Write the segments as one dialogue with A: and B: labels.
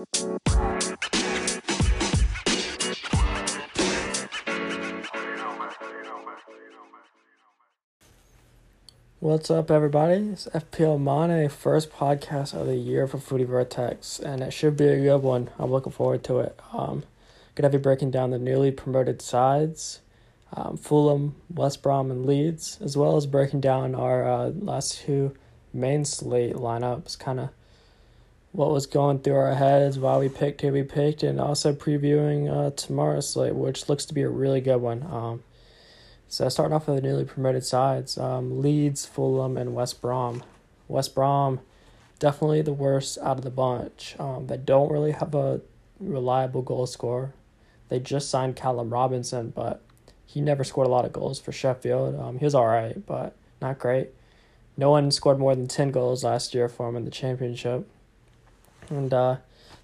A: What's up, everybody? It's FPL Mane, first podcast of the year for Foodie Vertex, and it should be a good one. I'm looking forward to it. Um, gonna be breaking down the newly promoted sides, um, Fulham, West Brom, and Leeds, as well as breaking down our uh, last two main slate lineups, kind of what was going through our heads, why we picked who we picked, and also previewing uh, tomorrow's slate, which looks to be a really good one. Um, so starting off with the newly promoted sides, um, Leeds, Fulham, and West Brom. West Brom, definitely the worst out of the bunch. Um, they don't really have a reliable goal scorer. They just signed Callum Robinson, but he never scored a lot of goals for Sheffield. Um, he was all right, but not great. No one scored more than 10 goals last year for him in the championship. And, uh,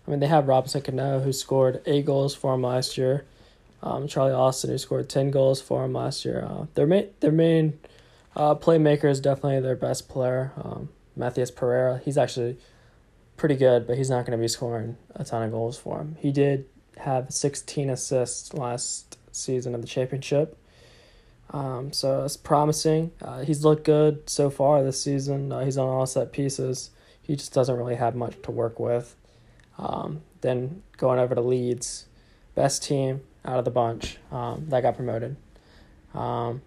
A: I mean, they have Robson-Kanu, who scored eight goals for him last year. Um, Charlie Austin, who scored 10 goals for him last year. Uh, their main, their main uh, playmaker is definitely their best player, um, Matheus Pereira. He's actually pretty good, but he's not going to be scoring a ton of goals for him. He did have 16 assists last season of the championship. Um, so it's promising. Uh, he's looked good so far this season. Uh, he's on all set pieces. He just doesn't really have much to work with. Um, then going over to Leeds, best team, out of the bunch um, that got promoted. Um,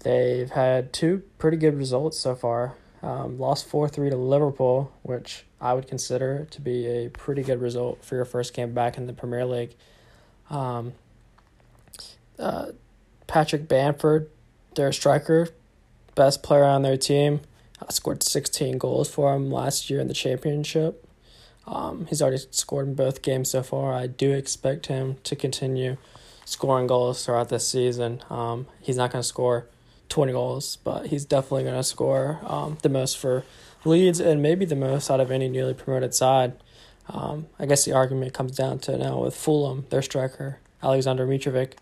A: they've had two pretty good results so far. Um, lost 4 3 to Liverpool, which I would consider to be a pretty good result for your first game back in the Premier League. Um, uh, Patrick Bamford, their striker, best player on their team, uh, scored 16 goals for him last year in the championship. Um, he's already scored in both games so far. I do expect him to continue scoring goals throughout this season. Um, he's not going to score 20 goals, but he's definitely going to score um, the most for Leeds and maybe the most out of any newly promoted side. Um, I guess the argument comes down to now with Fulham, their striker, Alexander Mitrovic.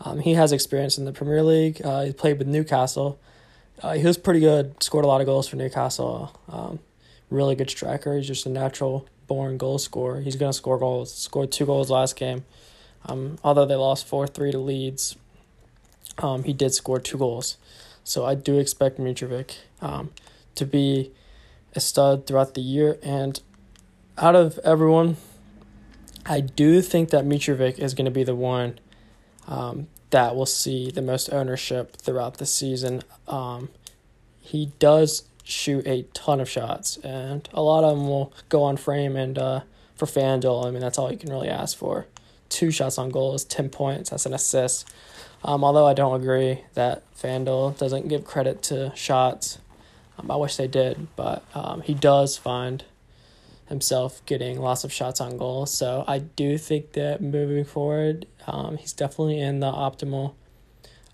A: Um, he has experience in the Premier League. Uh, he played with Newcastle. Uh, he was pretty good, scored a lot of goals for Newcastle. Um, really good striker. He's just a natural born goal scorer. He's to score goals. Scored two goals last game. Um, although they lost 4 3 to Leeds, um, he did score two goals. So I do expect Mitrovic um, to be a stud throughout the year. And out of everyone, I do think that Mitrovic is going to be the one um, that will see the most ownership throughout the season. Um, he does shoot a ton of shots, and a lot of them will go on frame. And uh, for FanDuel, I mean, that's all you can really ask for. Two shots on goal is 10 points. That's an assist. Um, although I don't agree that FanDuel doesn't give credit to shots. Um, I wish they did, but um, he does find himself getting lots of shots on goal. So I do think that moving forward, um, he's definitely in the optimal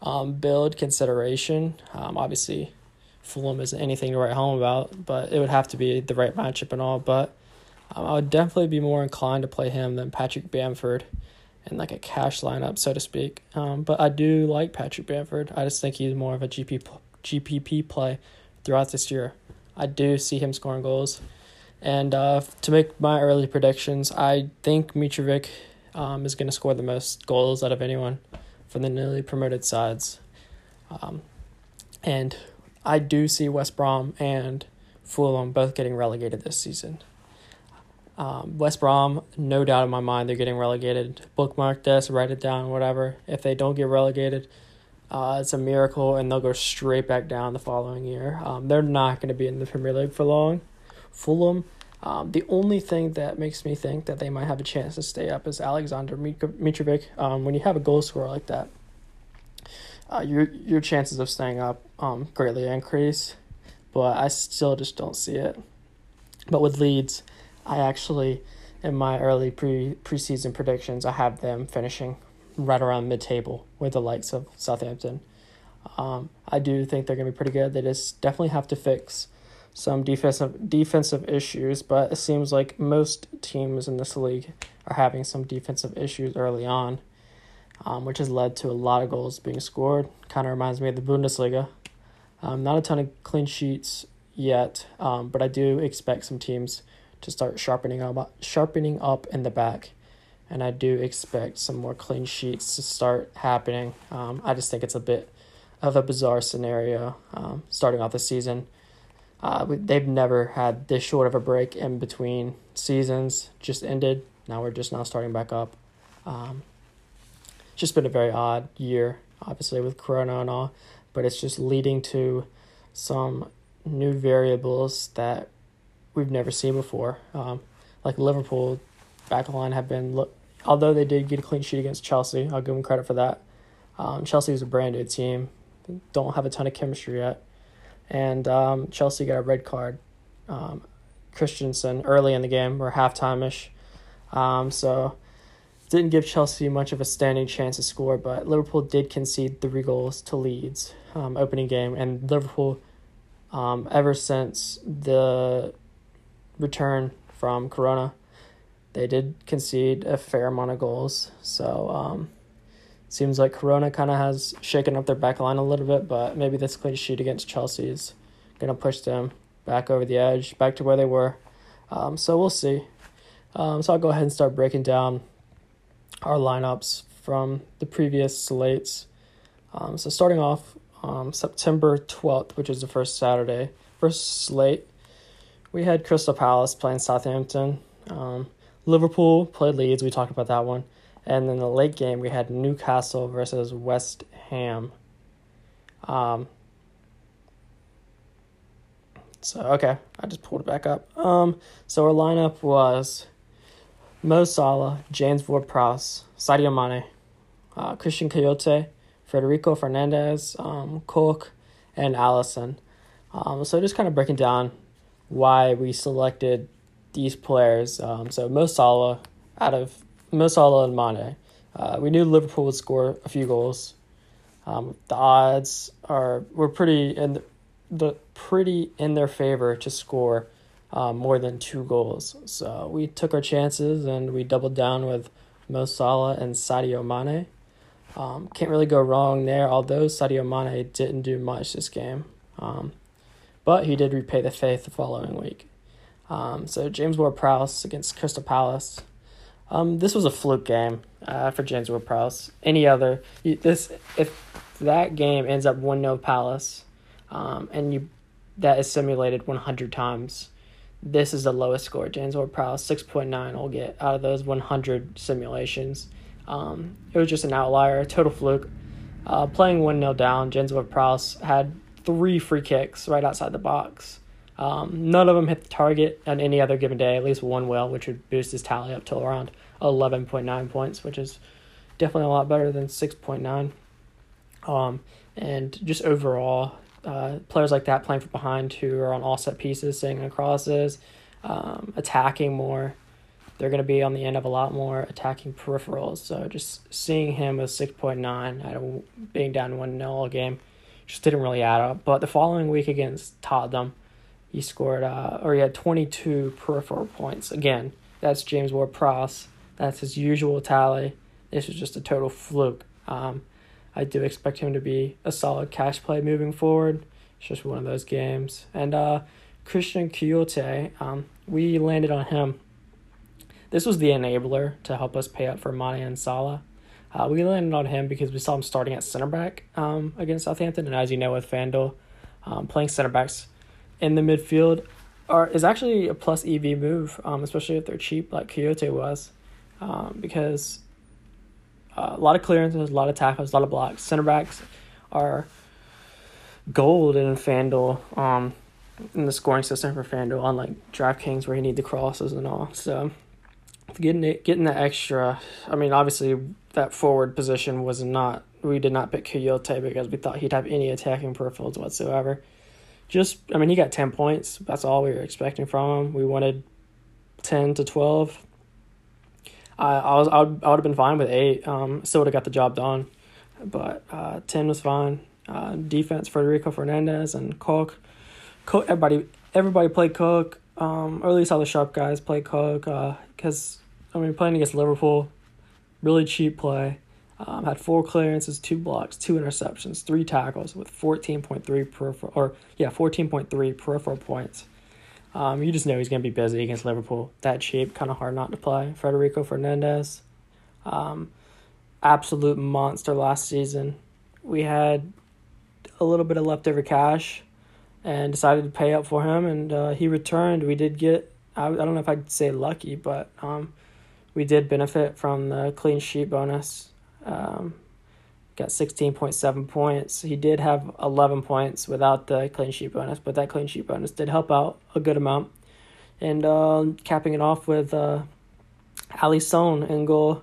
A: um, build consideration. Um, obviously, Fulham isn't anything to write home about, but it would have to be the right matchup and all. But um, I would definitely be more inclined to play him than Patrick Bamford in like a cash lineup, so to speak. Um, but I do like Patrick Bamford. I just think he's more of a GP, GPP play throughout this year. I do see him scoring goals. And uh, to make my early predictions, I think Mitrovic um, is going to score the most goals out of anyone from the newly promoted sides. Um, and I do see West Brom and Fulham both getting relegated this season. Um, West Brom, no doubt in my mind, they're getting relegated. Bookmark this, write it down, whatever. If they don't get relegated, uh, it's a miracle, and they'll go straight back down the following year. Um, they're not going to be in the Premier League for long. Fulham, um, the only thing that makes me think that they might have a chance to stay up is Alexander Mitrovic. Um, when you have a goal scorer like that, uh, your your chances of staying up um, greatly increase, but I still just don't see it. But with Leeds, I actually, in my early pre preseason predictions, I have them finishing right around mid table with the likes of Southampton. Um, I do think they're going to be pretty good. They just definitely have to fix some defensive defensive issues, but it seems like most teams in this league are having some defensive issues early on um, which has led to a lot of goals being scored. Kind of reminds me of the Bundesliga. Um, not a ton of clean sheets yet, um, but I do expect some teams to start sharpening up sharpening up in the back. And I do expect some more clean sheets to start happening. Um, I just think it's a bit of a bizarre scenario um, starting off the season. Uh, they've never had this short of a break in between seasons. Just ended. Now we're just now starting back up. Um, just been a very odd year, obviously with Corona and all, but it's just leading to some new variables that we've never seen before. Um, like Liverpool back line have been look, although they did get a clean sheet against Chelsea, I'll give them credit for that. Um, Chelsea is a brand new team, don't have a ton of chemistry yet, and um, Chelsea got a red card. Um, Christensen early in the game or halftime ish. Um, so didn't give Chelsea much of a standing chance to score, but Liverpool did concede three goals to Leeds um, opening game, and Liverpool, um, ever since the return from Corona, they did concede a fair amount of goals. So um, seems like Corona kind of has shaken up their back line a little bit, but maybe this clean sheet against Chelsea is gonna push them back over the edge, back to where they were. Um, so we'll see. Um, so I'll go ahead and start breaking down our lineups from the previous slates. Um, so starting off um, September 12th, which is the first Saturday, first slate, we had Crystal Palace playing Southampton. Um, Liverpool played Leeds. We talked about that one. And then the late game, we had Newcastle versus West Ham. Um, so okay, I just pulled it back up. Um, so our lineup was Mo Salah, James Ward-Prowse, Sadio Mane, uh, Christian Kouyaté, Federico Fernandez, um, and Alisson. Um, so just kind of breaking down why we selected these players. Um, so Mo Salah, out of Mo Salah and Mane, uh, we knew Liverpool would score a few goals. Um, the odds are were pretty in the, the pretty in their favor to score um, more than two goals. So we took our chances and we doubled down with Mo Salah and Sadio Mane. Um, can't really go wrong there, although Sadio Mane didn't do much this game. Um, but he did repay the faith the following week. Um, so James Ward-Prowse against Crystal Palace. Um, this was a fluke game uh, for James Ward-Prowse. Any other this if that game ends up one 0 Palace, um, and you that is simulated one hundred times this is the lowest score. James Ward-Prowse, 6.9 will get out of those 100 simulations. Um, it was just an outlier, a total fluke. Uh, playing 1 0 down, James Ward-Prowse had three free kicks right outside the box. Um, none of them hit the target on any other given day, at least one will, which would boost his tally up to around 11.9 points, which is definitely a lot better than 6.9. Um, and just overall, uh, players like that playing from behind who are on all set pieces, singing crosses, um, attacking more. They're going to be on the end of a lot more attacking peripherals. So just seeing him with 6.9 at being down 1 0 all game just didn't really add up. But the following week against Tottenham, he scored, uh, or he had 22 peripheral points. Again, that's James Ward Prowse. That's his usual tally. This was just a total fluke. Um, I do expect him to be a solid cash play moving forward. It's just one of those games. And uh, Christian Kouyaté, um, we landed on him. This was the enabler to help us pay up for Mane and Salah. Uh, we landed on him because we saw him starting at center back um, against Southampton, and as you know, with FanDuel, um, playing center backs in the midfield are is actually a plus EV move, um, especially if they're cheap like Kouyaté was, um, because uh, a lot of clearances, a lot of tackles, a lot of blocks. Center backs are gold in FanDuel, um, in the scoring system for FanDuel, unlike DraftKings where you need the crosses and all. So getting it, getting the extra. I mean, obviously that forward position was not. We did not pick Kouyaté because we thought he'd have any attacking peripherals whatsoever. Just, I mean, he got ten points. That's all we were expecting from him. We wanted ten to twelve. I, I was I would, I would have been fine with eight. Um, still would have got the job done, but uh, ten was fine. Uh, defense Federico Fernandez and Cook. Koch everybody everybody played Koch. Um, or at least all the sharp guys played Koch. Because uh, I mean playing against Liverpool, really cheap play. Um, had four clearances, two blocks, two interceptions, three tackles with fourteen point three peripheral or yeah fourteen point three peripheral points. Um, you just know he's going to be busy against Liverpool. That cheap, kind of hard not to play. Federico Fernandez, um, absolute monster last season. We had a little bit of leftover cash and decided to pay up for him, and uh, he returned. We did get, I, I don't know if I'd say lucky, but um, we did benefit from the clean sheet bonus. Um, got 16.7 points. He did have 11 points without the clean sheet bonus, but that clean sheet bonus did help out a good amount. And uh, capping it off with uh, Alisson in goal.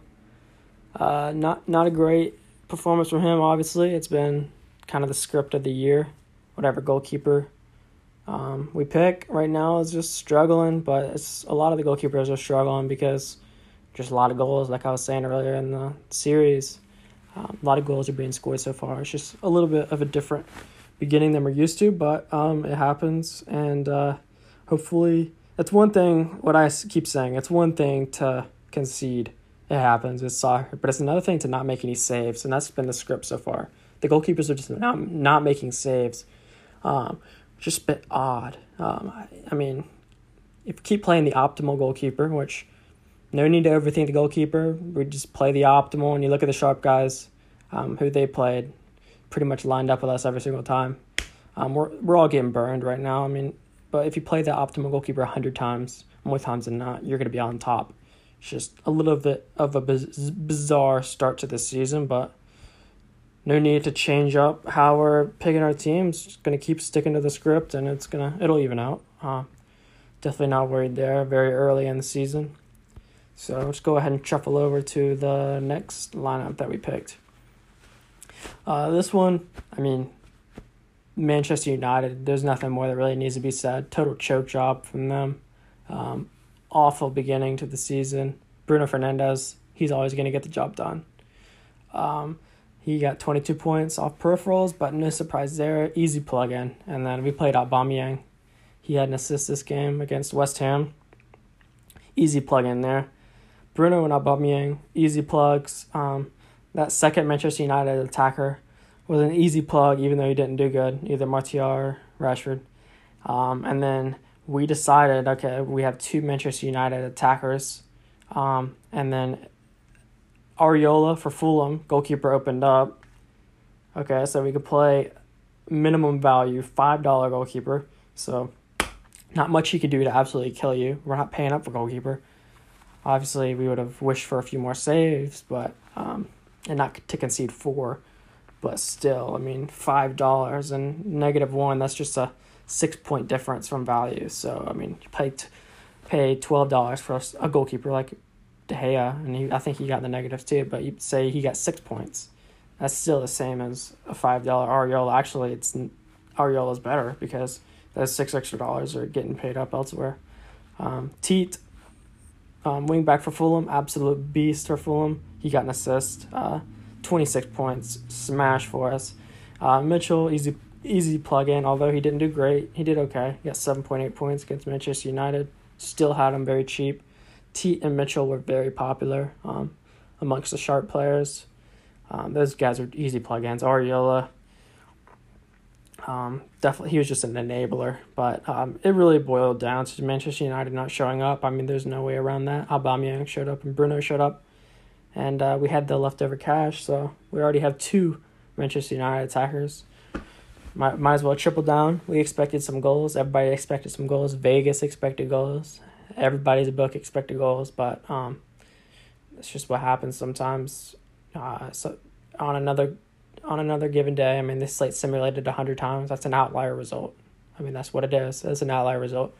A: Uh, not not a great performance from him. Obviously, it's been kind of the script of the year. Whatever goalkeeper um, we pick right now is just struggling, but it's a lot of the goalkeepers are struggling because just a lot of goals, like I was saying earlier in the series. Um, a lot of goals are being scored so far. It's just a little bit of a different beginning than we're used to, but um, it happens, and uh, hopefully, it's one thing. What I keep saying, it's one thing to concede. It happens. It's soccer, but it's another thing to not make any saves, and that's been the script so far. The goalkeepers are just not not making saves. Um, just a bit odd. Um, I, I mean, if you keep playing the optimal goalkeeper, which no need to overthink the goalkeeper. We just play the optimal, and you look at the sharp guys um, who they played, pretty much lined up with us every single time. Um, we're we're all getting burned right now. I mean, but if you play the optimal goalkeeper hundred times, more times than not, you're gonna be on top. It's just a little bit of a biz- bizarre start to the season, but no need to change up how we're picking our teams. Just gonna keep sticking to the script, and it's gonna it'll even out. Uh, definitely not worried there. Very early in the season. So let's go ahead and shuffle over to the next lineup that we picked. Uh, this one, I mean, Manchester United, there's nothing more that really needs to be said. Total choke job from them. Um, awful beginning to the season. Bruno Fernandes, he's always going to get the job done. Um, he got 22 points off peripherals, but no surprise there. Easy plug in. And then we played out Aubameyang. He had an assist this game against West Ham. Easy plug in there. Bruno and Aubameyang, easy plugs. Um, that second Manchester United attacker was an easy plug, even though he didn't do good, either Martial or Rashford. Um, and then we decided, okay, we have two Manchester United attackers. Um, and then Areola for Fulham, goalkeeper opened up. Okay, so we could play minimum value, $5 goalkeeper. So not much he could do to absolutely kill you. We're not paying up for goalkeeper. Obviously, we would have wished for a few more saves, but um, and not to concede four. But still, I mean, five dollars and negative one. That's just a six point difference from value. So I mean, you pay t- pay twelve dollars for a goalkeeper like De Gea, and he, I think he got the negatives too. But you say he got six points. That's still the same as a five dollar Areola. Actually, it's Areola's better because those six extra dollars are getting paid up elsewhere. Um, Tete um, wing back for Fulham, absolute beast for Fulham. He got an assist, uh, 26 points, smash for us. Uh, Mitchell, easy easy plug in, although he didn't do great. He did okay. He got 7.8 points against Manchester United. Still had him very cheap. Tete and Mitchell were very popular um, amongst the sharp players. Um, those guys are easy plug ins. Areola, um, definitely, he was just an enabler, but um, it really boiled down to Manchester United not showing up. I mean, there's no way around that. Aubameyang showed up and Bruno showed up, and uh, we had the leftover cash, so we already have two Manchester United attackers. Might might as well triple down. We expected some goals. Everybody expected some goals. Vegas expected goals. Everybody's book expected goals, but um, it's just what happens sometimes. Uh, so on another on another given day. I mean, this slate simulated 100 times. That's an outlier result. I mean, that's what it is. It's an outlier result.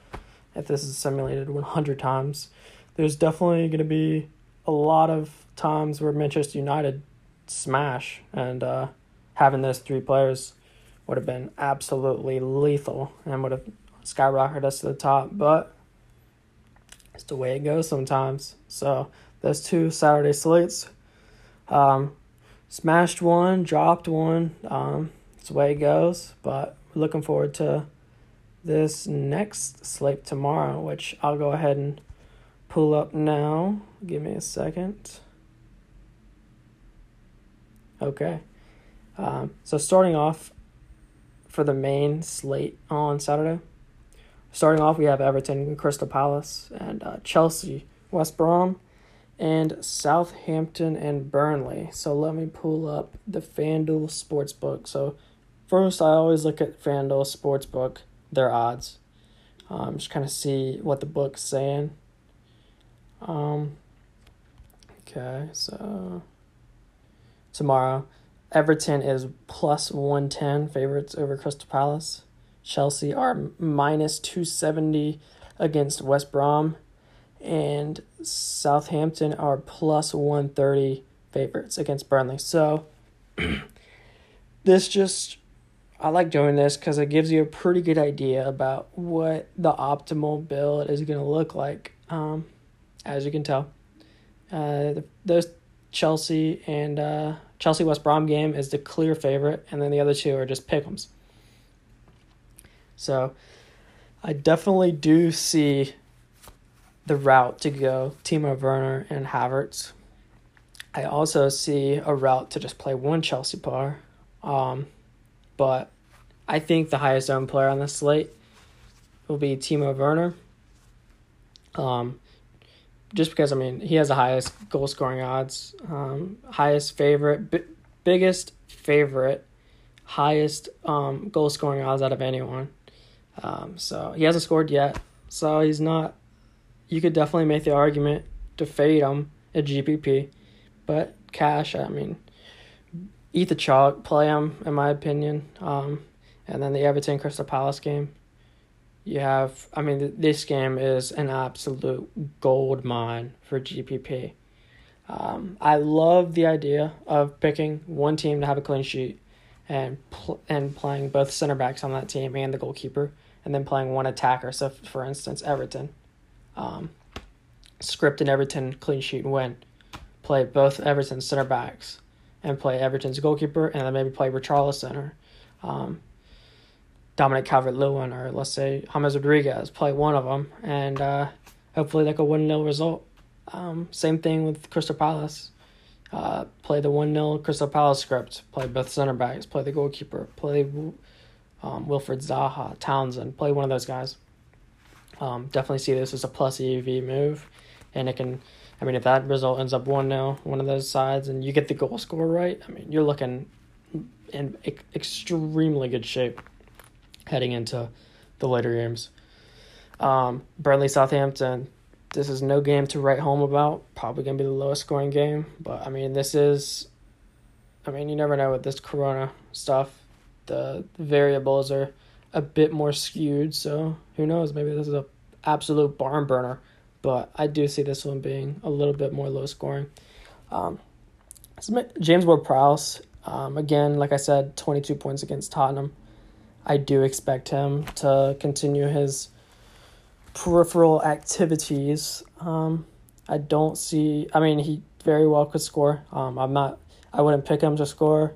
A: If this is simulated 100 times, there's definitely going to be a lot of times where Manchester United smash, and uh, having those three players would have been absolutely lethal and would have skyrocketed us to the top. But it's the way it goes sometimes. So, those two Saturday slates. Um, smashed one, dropped one. Um, it's the way it goes. But looking forward to this next slate tomorrow, which I'll go ahead and pull up now. Give me a second. Okay. Um, so starting off for the main slate on Saturday, starting off, we have Everton, Crystal Palace, and uh, Chelsea, West Brom, and Southampton and Burnley. So let me pull up the FanDuel Sportsbook. So first, I always look at FanDuel Sportsbook, their odds. Um, just kind of see what the book's saying. Um, okay, so tomorrow, Everton is plus 110 favorites over Crystal Palace. Chelsea are minus 270 against West Brom. And Southampton are plus 130 favorites against Burnley. So this just, I like doing this because it gives you a pretty good idea about what the optimal build is going to look like. Um, as you can tell, uh, those Chelsea and uh, Chelsea West Brom game is the clear favorite, and then the other two are just pick'ems. So I definitely do see the route to go Timo Werner and Havertz. I also see a route to just play one Chelsea player. Um, but I think the highest owned player on the slate will be Timo Werner. Um, just because I mean he has the highest goal scoring odds, um, highest favorite, b- biggest favorite, highest um, goal scoring odds out of anyone. Um, so he hasn't scored yet. So he's not. You could definitely make the argument to fade him at GPP, but cash. I mean, eat the chalk, play him in my opinion. Um, and then the Everton Crystal Palace game. You have, I mean, this game is an absolute gold mine for GPP. Um, I love the idea of picking one team to have a clean sheet and pl- and playing both center backs on that team and the goalkeeper and then playing one attacker. So, for instance, Everton, um, script and Everton clean sheet and win. Play both Everton center backs and play Everton's goalkeeper, and then maybe play Richarlison or um, Dominic Calvert Lewin, or let's say James Rodriguez. Play one of them, and uh, hopefully, like a 1 0 result. Um, same thing with Crystal Palace. Uh, play the 1 0 Crystal Palace script. Play both center backs. Play the goalkeeper. Play um, Wilfried Zaha, Townsend, play one of those guys. Um, definitely see this as a plus EV move, and it can. I mean, if that result ends up one 0 one of those sides, and you get the goal score right, I mean, you're looking in extremely good shape heading into the later games. Um, Burnley Southampton. This is no game to write home about. Probably gonna be the lowest scoring game, but I mean, this is. I mean, you never know with this Corona stuff the variables are a bit more skewed. So who knows? Maybe this is a absolute barn burner. But I do see this one being a little bit more low scoring. Um, James Ward Prowse, um, again, like I said, 22 points against Tottenham. I do expect him to continue his peripheral activities. Um, I don't see, I mean, he very well could score. Um, I'm not, I wouldn't pick him to score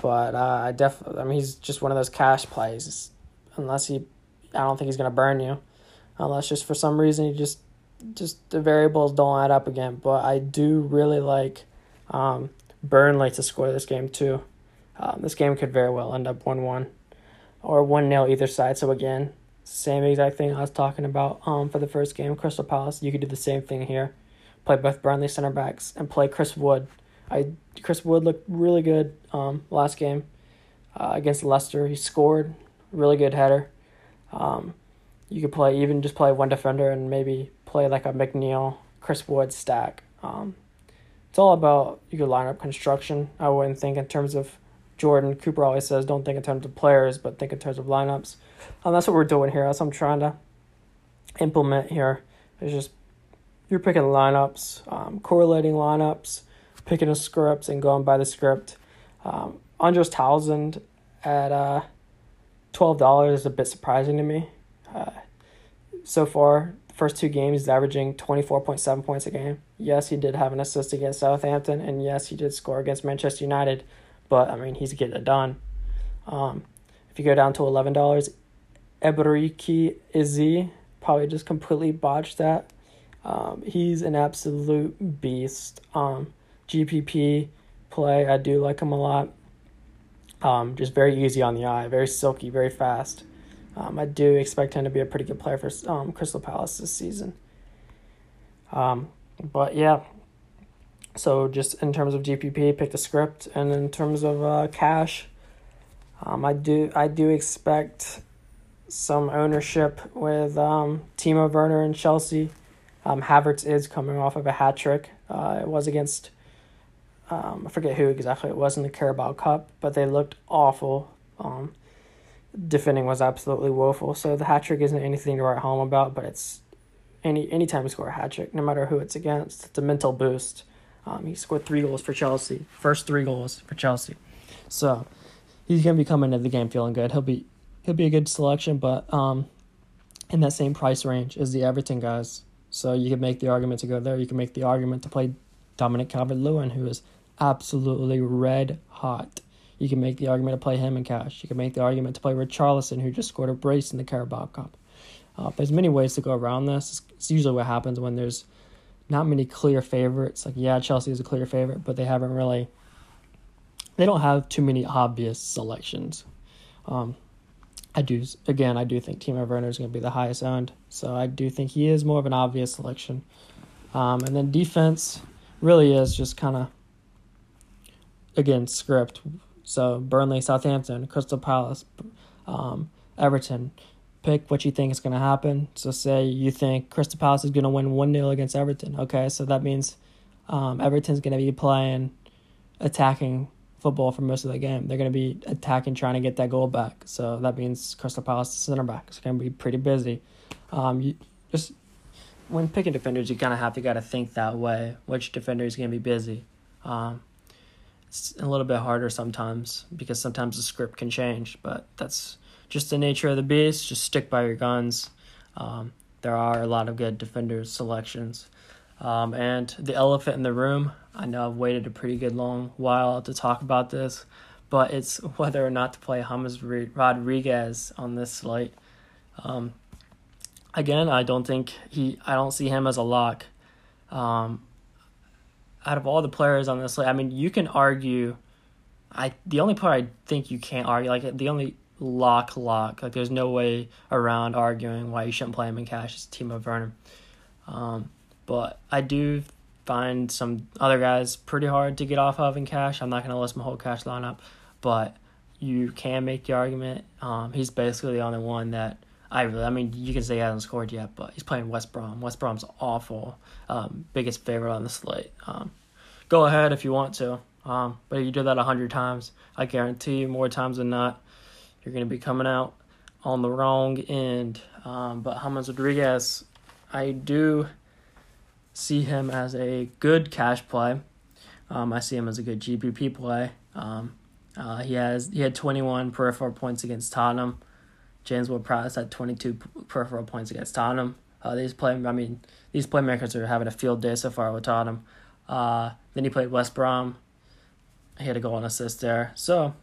A: but uh, I definitely, I mean, he's just one of those cash plays. Unless he, I don't think he's gonna burn you, unless just for some reason he just, just the variables don't add up again. But I do really like um, Burnley to score this game too. Um, this game could very well end up one one, or one 0 either side. So again, same exact thing I was talking about um for the first game, Crystal Palace. You could do the same thing here. Play both Burnley center backs and play Chris Wood I Chris Wood looked really good um, last game uh, against Leicester. He scored really good header. Um, you could play even just play one defender and maybe play like a McNeil, Chris Wood stack. Um, it's all about your lineup construction. I wouldn't think in terms of Jordan Cooper always says don't think in terms of players, but think in terms of lineups. Um, that's what we're doing here. That's what I'm trying to implement here. It's just you're picking lineups, um, correlating lineups, picking a script and going by the script. Um, Andros Townsend at uh, twelve dollars is a bit surprising to me. Uh, so far, first two games, he's averaging twenty four point seven points a game. Yes, he did have an assist against Southampton, and yes, he did score against Manchester United. But I mean, he's getting it done. Um, if you go down to eleven dollars, Eberechi Eze probably just completely botched that. Um, he's an absolute beast. Um, GPP play. I do like him a lot. Um, just very easy on the eye, very silky, very fast. Um, I do expect him to be a pretty good player for um, Crystal Palace this season. Um, but yeah, so just in terms of GPP, pick the script, and in terms of uh, cash, um, I do I do expect some ownership with um, Timo Werner and Chelsea. Um, Havertz is coming off of a hat trick. Uh, it was against um, I forget who exactly it was in the Carabao Cup, but they looked awful. Um, defending was absolutely woeful. So the hat trick isn't anything to write home about, but it's any anytime you score a hat trick, no matter who it's against, it's a mental boost. Um, he scored three goals for Chelsea, first three goals for Chelsea. So he's gonna be coming into the game feeling good. He'll be he'll be a good selection, but um, in that same price range as the Everton guys. So you can make the argument to go there. You can make the argument to play Dominic Calvert Lewin, who is absolutely red hot. You can make the argument to play him in cash. You can make the argument to play Richarlison, who just scored a brace in the Carabao Cup. Uh, there's many ways to go around this. It's usually what happens when there's not many clear favorites. Like, yeah, Chelsea is a clear favorite, but they haven't really. They don't have too many obvious selections. Um, I do again. I do think Timo Werner is going to be the highest owned, so I do think he is more of an obvious selection. Um, and then defense really is just kind of again script. So Burnley, Southampton, Crystal Palace, um, Everton. Pick what you think is going to happen. So say you think Crystal Palace is going to win one 0 against Everton. Okay, so that means um, Everton's going to be playing attacking football for most of the game. They're going to be attacking, trying to get that goal back. So that means Crystal Palace center back is going to be pretty busy. Um, you just when picking defenders, you kind of have to got to think that way. Which defender is going to be busy? Um, it's a little bit harder sometimes because sometimes the script can change, but that's just the nature of the beast. Just stick by your guns. Um, there are a lot of good defenders selections. Um, and the elephant in the room, I know I've waited a pretty good long while to talk about this, but it's whether or not to play James Rodriguez on this slate. Um, again, I don't think he, I don't see him as a lock. Um, out of all the players on this list, I mean, you can argue. I the only player I think you can't argue, like the only lock lock, like there's no way around arguing why you shouldn't play him in cash is Timo Werner. Um, but I do find some other guys pretty hard to get off of in cash. I'm not gonna list my whole cash lineup, but you can make the argument. Um, he's basically the only one that I really, I mean, you can say he hasn't scored yet, but he's playing West Brom. West Brom's awful. Um, biggest favorite on the slate. Um, go ahead if you want to. Um, but if you do that a hundred times, I guarantee you, more times than not, you're going to be coming out on the wrong end. Um, but James Rodriguez, I do see him as a good cash play. Um, I see him as a good GPP play. Um, uh, he has he had 21 peripheral points against Tottenham. James Ward-Prowse had 22 peripheral points against Tottenham. Uh, these play, I mean, these playmakers are having a field day so far with Tottenham. Uh, then he played West Brom. He had a goal and assist there. So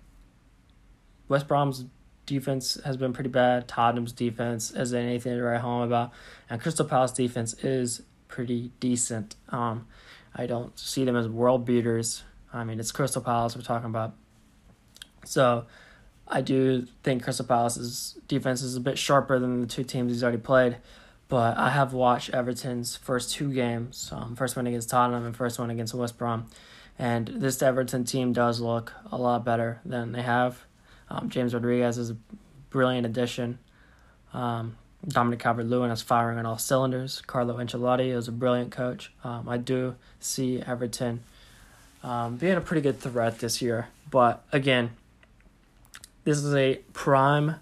A: West Brom's defense has been pretty bad. Tottenham's defense isn't anything to write home about, and Crystal Palace defense is pretty decent. Um, I don't see them as world beaters. I mean, it's Crystal Palace we're talking about. So I do think Crystal Palace's defense is a bit sharper than the two teams he's already played. But I have watched Everton's first two games, um, first one against Tottenham and first one against West Brom. And this Everton team does look a lot better than they have. Um, James Rodriguez is a brilliant addition. Um, Dominic Calvert Lewin is firing on all cylinders. Carlo Ancelotti is a brilliant coach. Um, I do see Everton um, being a pretty good threat this year. But again, this is a prime,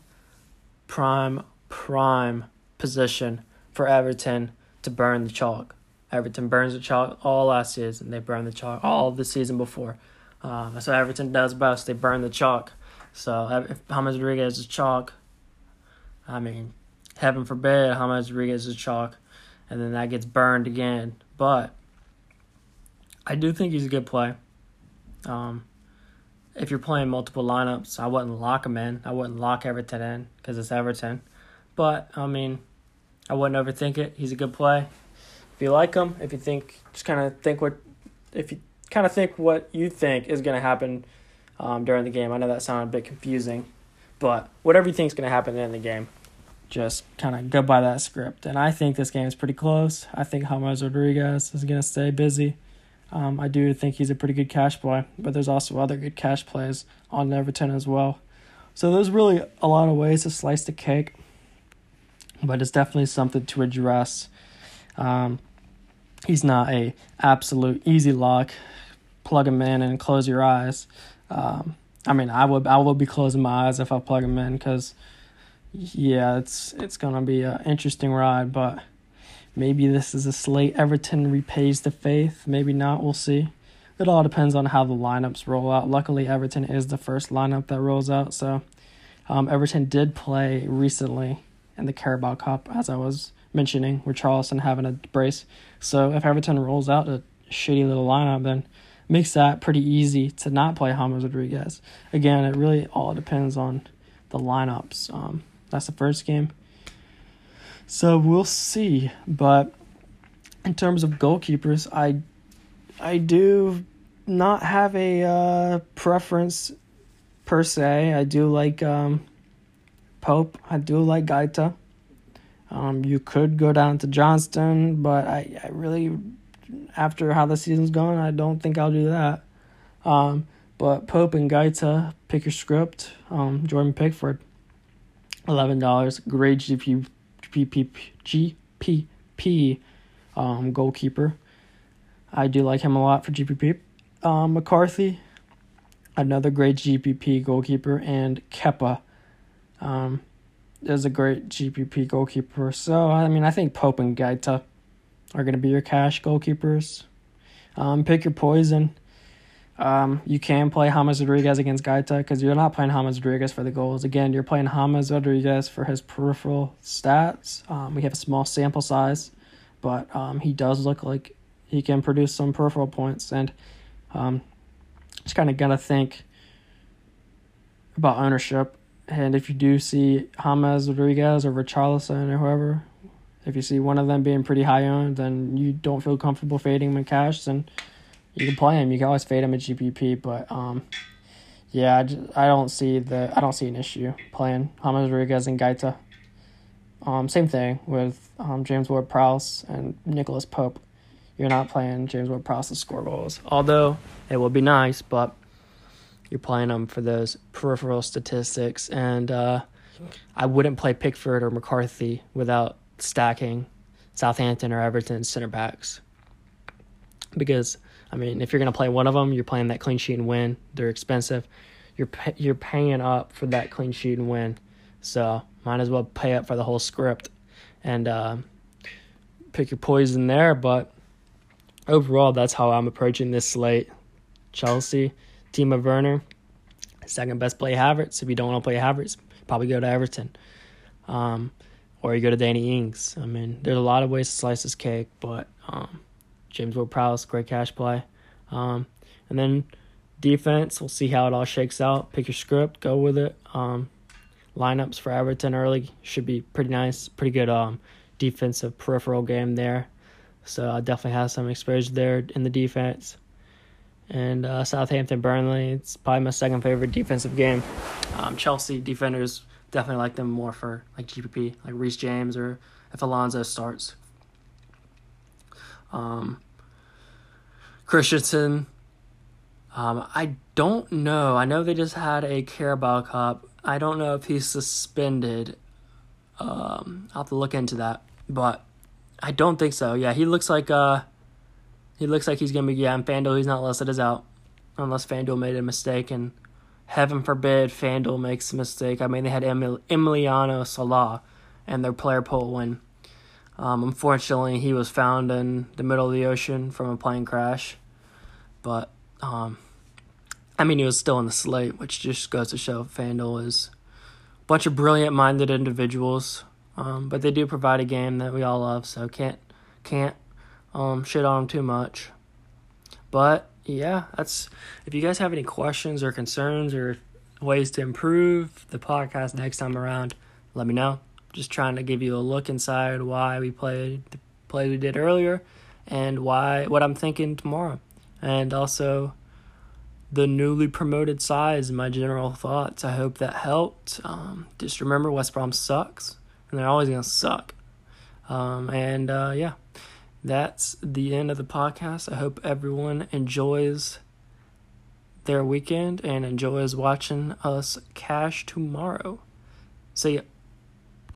A: prime, prime position for Everton to burn the chalk. Everton burns the chalk all last season. They burned the chalk all the season before. Um, so Everton does best. They burn the chalk. So if James Rodriguez is chalk, I mean, heaven forbid James Rodriguez is chalk, and then that gets burned again. But I do think he's a good play. Um, if you're playing multiple lineups, I wouldn't lock him in. I wouldn't lock Everton in because it's Everton. But I mean, I wouldn't overthink it. He's a good play. If you like him, if you think, just kind of think what, if you kind of think what you think is going to happen um, during the game. I know that sounded a bit confusing, but whatever you think is going to happen in the game, just kind of go by that script. And I think this game is pretty close. I think James Rodriguez is going to stay busy. Um, I do think he's a pretty good cash play, but there's also other good cash plays on Everton as well. So there's really a lot of ways to slice the cake, but it's definitely something to address. Um, he's not a absolute easy lock. Plug him in and close your eyes. Um, I mean, I would I would be closing my eyes if I plug him in because, yeah, it's it's gonna be an interesting ride. But maybe this is a slate Everton repays the faith. Maybe not. We'll see. It all depends on how the lineups roll out. Luckily, Everton is the first lineup that rolls out. So, um, Everton did play recently in the Carabao Cup, as I was mentioning, with Richarlison having a brace. So, if Everton rolls out a shitty little lineup, then makes that pretty easy to not play James Rodriguez. Again, it really all depends on the lineups. Um, that's the first game. So we'll see. But in terms of goalkeepers, I I do not have a uh, preference per se. I do like um, Pope. I do like Guaita. Um, you could go down to Johnstone, but I, I really after how the season's gone, I don't think I'll do that. Um, but Pope and Guaita, pick your script. Um, Jordan Pickford, eleven dollars. Great GP, GPP, um, goalkeeper. I do like him a lot for GPP. Um, McCarthy, another great GPP goalkeeper, and Kepa um, is a great GPP goalkeeper. So I mean, I think Pope and Guaita are going to be your cash goalkeepers. Um, pick your poison. Um, you can play James Rodriguez against Guaita because you're not playing James Rodriguez for the goals. Again, you're playing James Rodriguez for his peripheral stats. Um, we have a small sample size, but um, he does look like he can produce some peripheral points. And um, just kind of got to think about ownership. And if you do see James Rodriguez or Richarlison or whoever if you see one of them being pretty high owned, then you don't feel comfortable fading them in cash, then you can play him. You can always fade him at GPP, but um, yeah, I, just, I don't see the I don't see an issue playing James Rodriguez and Guaita. Um, same thing with um, James Ward Prowse and Nicholas Pope. You're not playing James Ward Prowse to score goals, although it would be nice, but you're playing them for those peripheral statistics. And uh, I wouldn't play Pickford or McCarthy without stacking Southampton or Everton center backs. Because I mean, if you're gonna play one of them, you're playing that clean sheet and win. They're expensive. You're you're paying up for that clean sheet and win. So might as well pay up for the whole script and uh, pick your poison there. But overall, that's how I'm approaching this slate. Chelsea, Timo Werner, second best play Havertz. If you don't want to play Havertz, probably go to Everton. Um, or you go to Danny Ings. I mean, there's a lot of ways to slice this cake, but um, James Ward Prowse, great cash play. Um, and then defense, we'll see how it all shakes out. Pick your script, go with it. Um, lineups for Everton early should be pretty nice, pretty good um, defensive peripheral game there. So I definitely have some exposure there in the defense. And uh, Southampton Burnley, it's probably my second favorite defensive game. Um, Chelsea defenders definitely like them more for like GPP, like Reece James or if Alonso starts. Um, Christensen, um, I don't know. I know they just had a Carabao Cup. I don't know if he's suspended. Um, I'll have to look into that, but I don't think so. Yeah, he looks like uh, he looks like he's gonna be. Yeah, and FanDuel he's not listed as out, unless FanDuel made a mistake and heaven forbid FanDuel makes a mistake. I mean, they had Emil- Emiliano Sala and their player pool win. Um, unfortunately, he was found in the middle of the ocean from a plane crash. But, um, I mean, he was still in the slate, which just goes to show FanDuel is a bunch of brilliant minded individuals. Um, but they do provide a game that we all love, so can't can't um, shit on them too much. But yeah, that's if you guys have any questions or concerns or ways to improve the podcast next time around, let me know. Just trying to give you a look inside why we played the play we did earlier and why what I'm thinking tomorrow. And also the newly promoted size and my general thoughts. I hope that helped. Um, just remember West Brom sucks. and they're always gonna suck. Um, and uh, yeah, that's the end of the podcast. I hope everyone enjoys their weekend and enjoys watching us cash tomorrow. See ya.